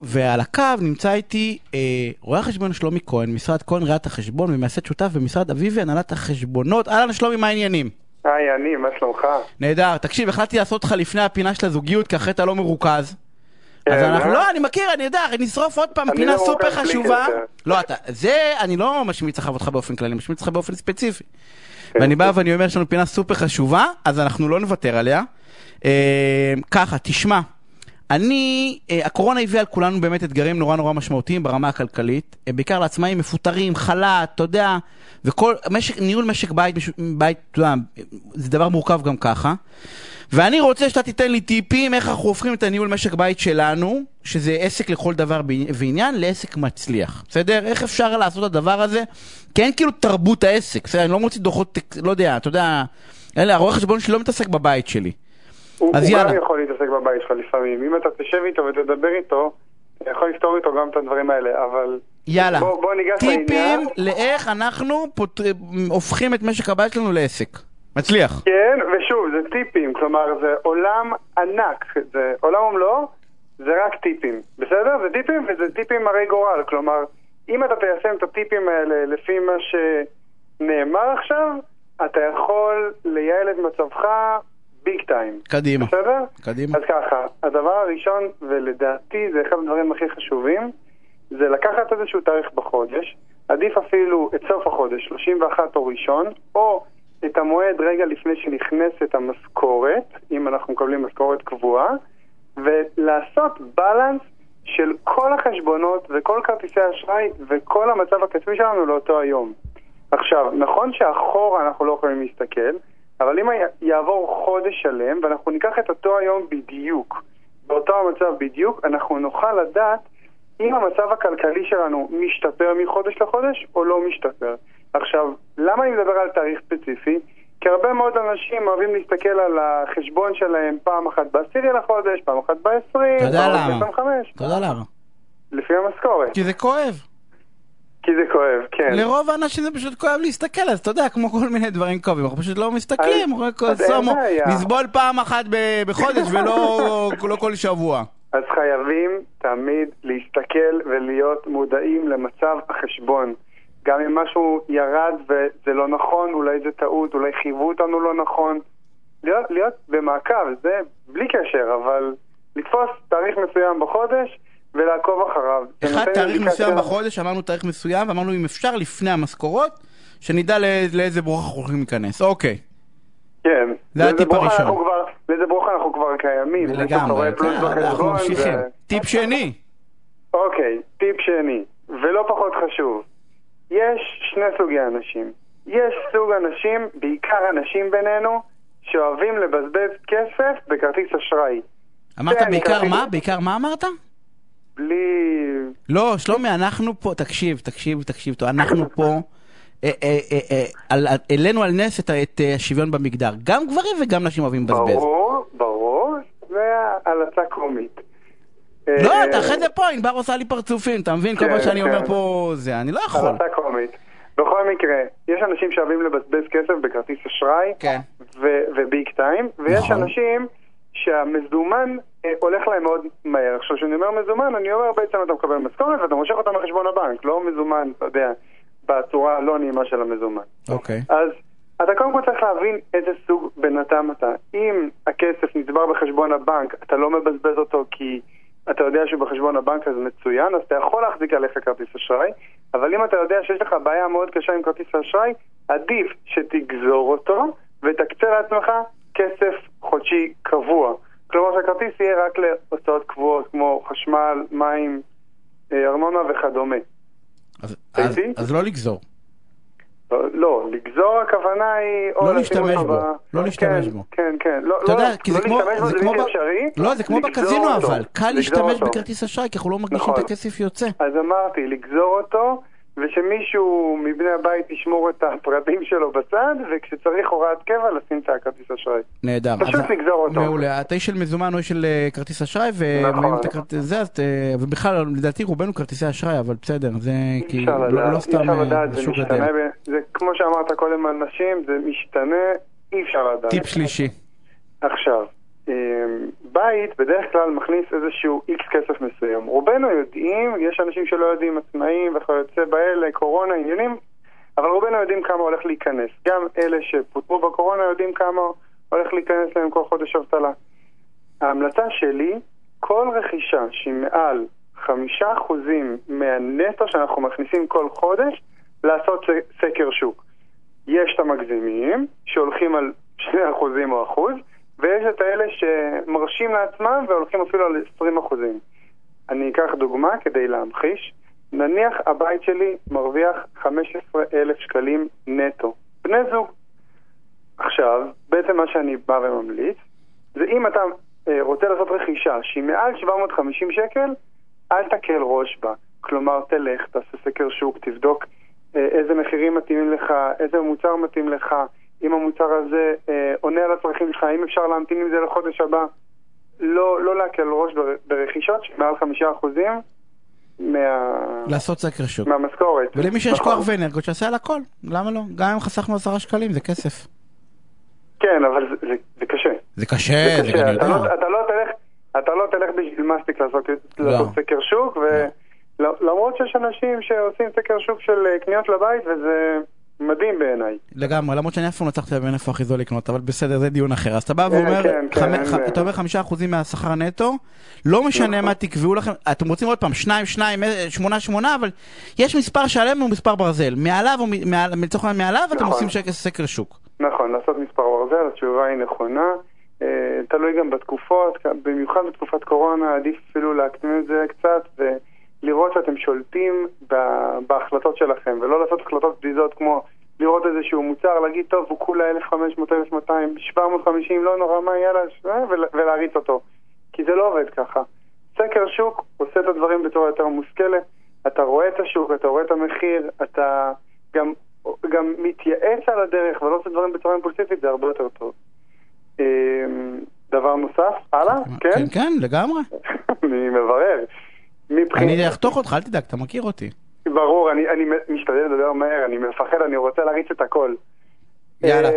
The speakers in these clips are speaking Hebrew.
ועל הקו נמצא איתי אה, רואה החשבון שלומי כהן, משרד כהן ראיית החשבון ומייסד שותף במשרד אביבי הנהלת החשבונות. אהלן שלומי, מה העניינים? היי, אני, מה שלומך? נהדר. תקשיב, החלטתי לעשות אותך לפני הפינה של הזוגיות, כי אחרי אתה לא מרוכז. אז כן, אנחנו, אה? לא, אני מכיר, אני יודע, נשרוף עוד פעם פינה לא סופר חשובה. לא, אתה, זה, אני לא משמיץ לך אותך באופן כללי, אני משמיץ אותך באופן ספציפי. כן. ואני בא ואני אומר, יש לנו פינה סופר חשובה, אז אנחנו לא נוותר עליה. אה, ככה, תשמע, אני, אה, הקורונה הביאה על כולנו באמת אתגרים נורא נורא משמעותיים ברמה הכלכלית, אה, בעיקר לעצמאים מפוטרים, חל"ת, אתה יודע, וכל, משק, ניהול משק בית, בית, אתה יודע, זה דבר מורכב גם ככה. ואני רוצה שאתה תיתן לי טיפים איך אנחנו הופכים את הניהול משק בית שלנו, שזה עסק לכל דבר ועניין, לעסק מצליח. בסדר? איך אפשר לעשות את הדבר הזה? כי אין כאילו תרבות העסק, בסדר? אני לא מוציא דוחות, לא יודע, אתה יודע, אלה, הרואה חשבון שלי לא מתעסק בבית שלי. הוא אז הוא יאללה. גם יכול להתעסק בבית שלך לפעמים. אם אתה תשב איתו ותדבר איתו, אתה יכול לפתור איתו גם את הדברים האלה, אבל... יאללה. בוא, בוא ניגש טיפים לעניין. לאיך אנחנו פות... הופכים את משק הבית שלנו לעסק. מצליח. כן, ושוב, זה טיפים, כלומר, זה עולם ענק, זה עולם ומלואו, זה רק טיפים, בסדר? זה טיפים וזה טיפים הרי גורל, כלומר, אם אתה תיישם את הטיפים האלה לפי מה שנאמר עכשיו, אתה יכול לייעל את מצבך ביג טיים. קדימה. בסדר? קדימה. אז ככה, הדבר הראשון, ולדעתי זה אחד הדברים הכי חשובים, זה לקחת איזשהו תאריך בחודש, עדיף אפילו את סוף החודש, 31 או ראשון, או את המועד רגע לפני שנכנסת המשכורת, אם אנחנו מקבלים משכורת קבועה, ולעשות בלנס של כל החשבונות וכל כרטיסי האשראי וכל המצב הכספי שלנו לאותו היום. עכשיו, נכון שאחורה אנחנו לא יכולים להסתכל, אבל אם יעבור חודש שלם ואנחנו ניקח את אותו היום בדיוק, באותו המצב בדיוק, אנחנו נוכל לדעת אם המצב הכלכלי שלנו משתפר מחודש לחודש או לא משתפר. עכשיו, למה אני מדבר על תאריך ספציפי? כי הרבה מאוד אנשים אוהבים להסתכל על החשבון שלהם פעם אחת בעשירי לחודש, פעם אחת בעשרים, אתה יודע פעם אחת למה? ב-25, אתה יודע למה? לפי המשכורת. כי זה כואב. כי זה כואב, כן. לרוב האנשים זה פשוט כואב להסתכל, אז אתה יודע, כמו כל מיני דברים כואבים, אנחנו פשוט לא מסתכלים, רק סומו. נסבול פעם אחת בחודש ולא לא כל שבוע. אז חייבים תמיד להסתכל ולהיות מודעים למצב החשבון. גם אם משהו ירד וזה לא נכון, אולי זה טעות, אולי חייבו אותנו לא נכון. להיות, להיות במעקב, זה בלי קשר, אבל לתפוס תאריך מסוים בחודש ולעקוב אחריו. אחד תאריך מסוים בחודש, אמרנו תאריך מסוים, ואמרנו אם אפשר לפני המשכורות, שנדע לא- לאיזה ברוך אנחנו הולכים להיכנס. אוקיי, כן. זה הטיפ הראשון. לאיזה ברוך אנחנו כבר קיימים. לגמרי, כן, אנחנו ממשיכים. זה- טיפ שני, אוקיי, טיפ שני, ולא פחות חשוב, יש שני סוגי אנשים. יש סוג אנשים, בעיקר אנשים בינינו, שאוהבים לבזבז כסף בכרטיס אשראי. אמרת בעיקר מה? בעיקר מה אמרת? בלי... לא, שלומי, אנחנו פה, תקשיב, תקשיב, תקשיב, טוב, אנחנו פה, אה, אה, אה, על- העלינו על נס את השוויון במגדר. גם גברים וגם נשים אוהבים לבזבז. ברור, ברור, זה הלצה קומית. לא, אתה אחרי זה פה, ענבר עושה לי פרצופים, אתה מבין? כל כן, מה שאני אומר כן. פה זה, אני לא יכול. הלצה קומית. בכל מקרה, יש אנשים שאוהבים לבזבז כסף בכרטיס אשראי, כן. וביג טיים, ויש נכון. אנשים שהמזומן אה, הולך להם מאוד מהר. עכשיו, כשאני אומר מזומן, אני אומר בעצם אתה מקבל משכורת ואתה מושך אותה מחשבון הבנק, לא מזומן, אתה יודע, בצורה הלא נעימה של המזומן. אוקיי. אז אתה קודם כל צריך להבין איזה סוג בן אדם אתה. אם הכסף נצבר בחשבון הבנק, אתה לא מבזבז אותו כי אתה יודע שהוא בחשבון הבנק אז מצוין, אז אתה יכול להחזיק עליך כרטיס אשראי, אבל אם אתה יודע שיש לך בעיה מאוד קשה עם כרטיס האשראי, עדיף שתגזור אותו ותקצה לעצמך כסף חודשי קבוע. כלומר שהכרטיס יהיה רק להוצאות קבועות כמו חשמל, מים, אה, ארנונה וכדומה. אז- אז-? אז לא לגזור. לא, לא, לגזור הכוונה היא... לא להשתמש בו, לא להשתמש כן, בו. כן, כן. לא, לא, לא להשתמש בו זה בלתי אפשרי. לא, זה כמו בקזינו. אבל, קל להשתמש. בכרטיס אשראי כי אנחנו לא מרגישים נכון. את הכסף יוצא. אז אמרתי, לגזור אותו, ושמישהו מבני הבית ישמור את הפרטים שלו בצד, וכשצריך הוראת קבע, לשים את הכרטיס אשראי. נהדר. פשוט לגזור אותו. מעולה. אתה איש של מזומן או איש של אה, כרטיס אשראי, נכון. זה, אז אה, ובכלל, לדעתי רובנו כרטיסי אשראי, אבל בסדר, זה כי לא- לא סתם אה, שוק. ב- זה כמו שאמרת קודם על נשים, זה משתנה, אי אפשר לדעת. טיפ שלישי. עכשיו, בית בדרך כלל מכניס איזשהו איקס כסף מסוים. רובנו יודעים, יש אנשים שלא יודעים, עצמאים וכיוצא באלה, קורונה, עניינים, אבל רובנו יודעים כמה הולך להיכנס. גם אלה שפוטרו בקורונה יודעים כמה הולך להיכנס להם כל חודש אבטלה. ההמלצה שלי, כל רכישה שהיא מעל חמישה אחוזים מהנטו שאנחנו מכניסים כל חודש, לעשות סקר שוק. יש את המגזימים, שהולכים על שני אחוזים או אחוז, ויש את האלה שמרשים לעצמם והולכים אפילו על 20 אחוזים. אני אקח דוגמה כדי להמחיש. נניח הבית שלי מרוויח 15 אלף שקלים נטו. בני זוג. עכשיו, בעצם מה שאני בא וממליץ, זה אם אתה אה, רוצה לעשות רכישה שהיא מעל 750 שקל, אל תקל ראש בה. כלומר, תלך, תעשה סקר שוק, תבדוק אה, איזה מחירים מתאימים לך, איזה מוצר מתאים לך, אם המוצר הזה אה, עונה על הצרכים שלך, האם אפשר להמתין עם זה לחודש הבא. לא, לא להקל ראש ברכישות שמעל חמישה אחוזים מה... לעשות סקר שוק. מהמשכורת. ולמי שיש נכון. כוח ואנרגיות שיעשה על הכל, למה לא? גם אם חסכנו עשרה שקלים זה כסף. כן, אבל זה, זה, זה קשה. זה קשה, זה, זה גם יודע. לא, אתה, לא תלך, אתה לא תלך בשביל מסטיק לעשות, לא. לעשות סקר שוק, ולמרות לא. שיש אנשים שעושים סקר שוק של אה, קניות לבית וזה... מדהים בעיניי. לגמרי, למרות שאני אף פעם לא הצלחתי להבין איפה הכי זול לקנות, אבל בסדר, זה דיון אחר. אז אתה בא ואומר, כן, כן, אתה אומר חמישה אחוזים מהשכר נטו, לא משנה נכון. מה תקבעו לכם, אתם רוצים עוד פעם, שניים, שניים, אה, שמונה, שמונה, אבל יש מספר שלם ומספר ברזל. מעליו, לצורך העניין מעליו, אתם עושים סקר שוק. נכון, לעשות מספר ברזל, התשובה היא נכונה. אה, תלוי גם בתקופות, במיוחד בתקופת קורונה, עדיף אפילו להקטין את זה קצת. שולטים בהחלטות שלכם, ולא לעשות החלטות פדיזות כמו לראות איזשהו מוצר, להגיד, טוב, הוא כולה 1,500, 1,200, 750, לא נורא, מה, יאללה, ולהריץ אותו. כי זה לא עובד ככה. סקר שוק עושה את הדברים בצורה יותר מושכלת, אתה רואה את השוק, אתה רואה את המחיר, אתה גם, גם מתייעץ על הדרך ולא עושה דברים בצורה אימפולסיבית, זה הרבה יותר טוב. אמ, דבר נוסף, הלאה? כן? כן, כן, לגמרי. אני מברר. אני אחתוך אותך, אל תדאג, אתה מכיר אותי. ברור, אני, אני משתדל לדבר מהר, אני מפחד, אני רוצה להריץ את הכל. יאללה,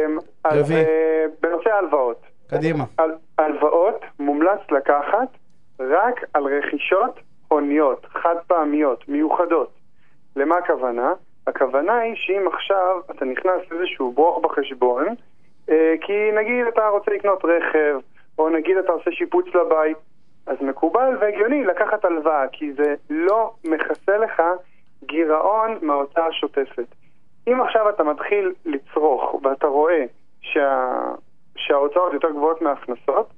אז אה, בנושא ההלוואות. קדימה. על, הלוואות מומלץ לקחת רק על רכישות הוניות, חד פעמיות, מיוחדות. למה הכוונה? הכוונה היא שאם עכשיו אתה נכנס לאיזשהו ברוך בחשבון, אה, כי נגיד אתה רוצה לקנות רכב, או נגיד אתה עושה שיפוץ לבית, אז מקובל והגיוני לקחת הלוואה, כי זה לא מכסה לך גירעון מההוצאה השוטפת. אם עכשיו אתה מתחיל לצרוך ואתה רואה שה... שההוצאות יותר גבוהות מההכנסות,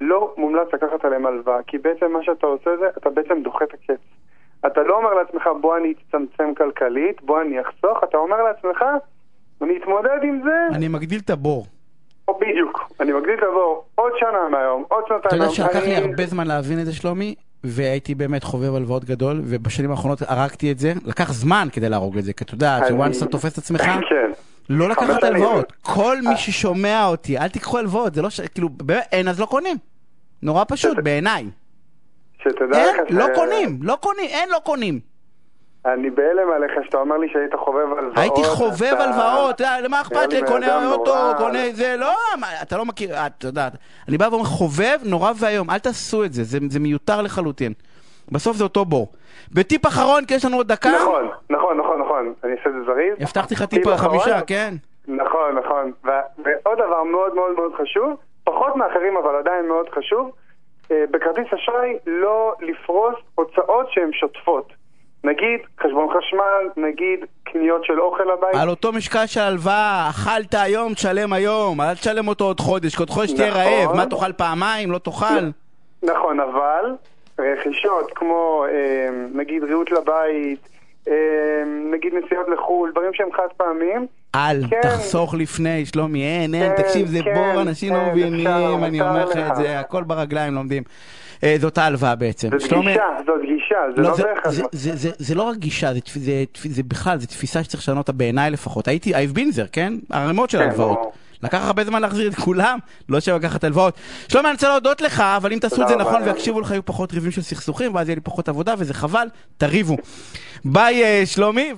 לא מומלץ לקחת עליהם הלוואה, כי בעצם מה שאתה עושה זה, אתה בעצם דוחה את הקץ. אתה לא אומר לעצמך, בוא אני אצטמצם כלכלית, בוא אני אחסוך, אתה אומר לעצמך, אני אתמודד עם זה. אני מגדיל את הבור. בדיוק, אני מגדיל את הבור עוד שנה מהיום, עוד שנתיים מהיום. אתה יודע שלקח לי הרבה זמן להבין את זה, שלומי, והייתי באמת חובב הלוואות גדול, ובשנים האחרונות הרגתי את זה. לקח זמן כדי להרוג את זה, כי אתה יודע, שוואנס אתה תופס את עצמך, כן. לא לקחת הלוואות. כל מי ששומע אותי, אל תיקחו הלוואות, זה לא ש... כאילו, אין אז לא קונים. נורא פשוט, בעיניי. שתדע לך ש... לא קונים, לא קונים, אין לא קונים. אני בהלם עליך שאתה אומר לי שהיית חובב הלוואות. הייתי חובב הלוואות, אה, למה אכפת לי, קונה אוטו, קונה זה, לא, אתה לא מכיר, אה, אתה יודע, אני בא ואומר חובב נורא ואיום, אל תעשו את זה, זה מיותר לחלוטין. בסוף זה אותו בור. בטיפ אחרון, כי יש לנו עוד דקה. נכון, נכון, נכון, נכון, אני אעשה את זה זריז. הבטחתי לך טיפ חמישה, כן. נכון, נכון. ועוד דבר מאוד מאוד מאוד חשוב, פחות מאחרים אבל עדיין מאוד חשוב, אה, בכרטיס אשראי לא לפרוס הוצאות שהן שוטפות. נגיד חשבון חשמל, נגיד קניות של אוכל לבית. על אותו משקל של הלוואה, אכלת היום, תשלם היום, אל תשלם אותו עוד חודש, כי עוד חודש תהיה רעב, מה תאכל פעמיים, לא תאכל? נכון, אבל רכישות כמו אה, נגיד ריהוט לבית, אה, נגיד נסיעות לחו"ל, דברים שהם חד פעמיים. אל כן. תחסוך לפני, שלומי, אין, אין, כן, תקשיב, זה כן, בור, אנשים לא מבינים, אני אומר לך את זה, הכל ברגליים לומדים. אה, זאת ההלוואה בעצם. זאת גישה, זאת גישה, זה לא, לא בהכרח. זה לא רק גישה, זה בכלל, זה תפיסה שצריך לשנות אותה בעיניי לפחות. הייתי, I've been there, כן? ערימות של הלוואות. לקח הרבה זמן להחזיר את כולם, לא שבא לקחת הלוואות. שלומי, אני רוצה להודות לך, אבל אם תעשו את זה נכון ויקשיבו לך, יהיו פחות ריבים של סכסוכים, ואז יהיה לי פחות עבודה, וזה חבל, תריבו. ביי, אה, שלומי.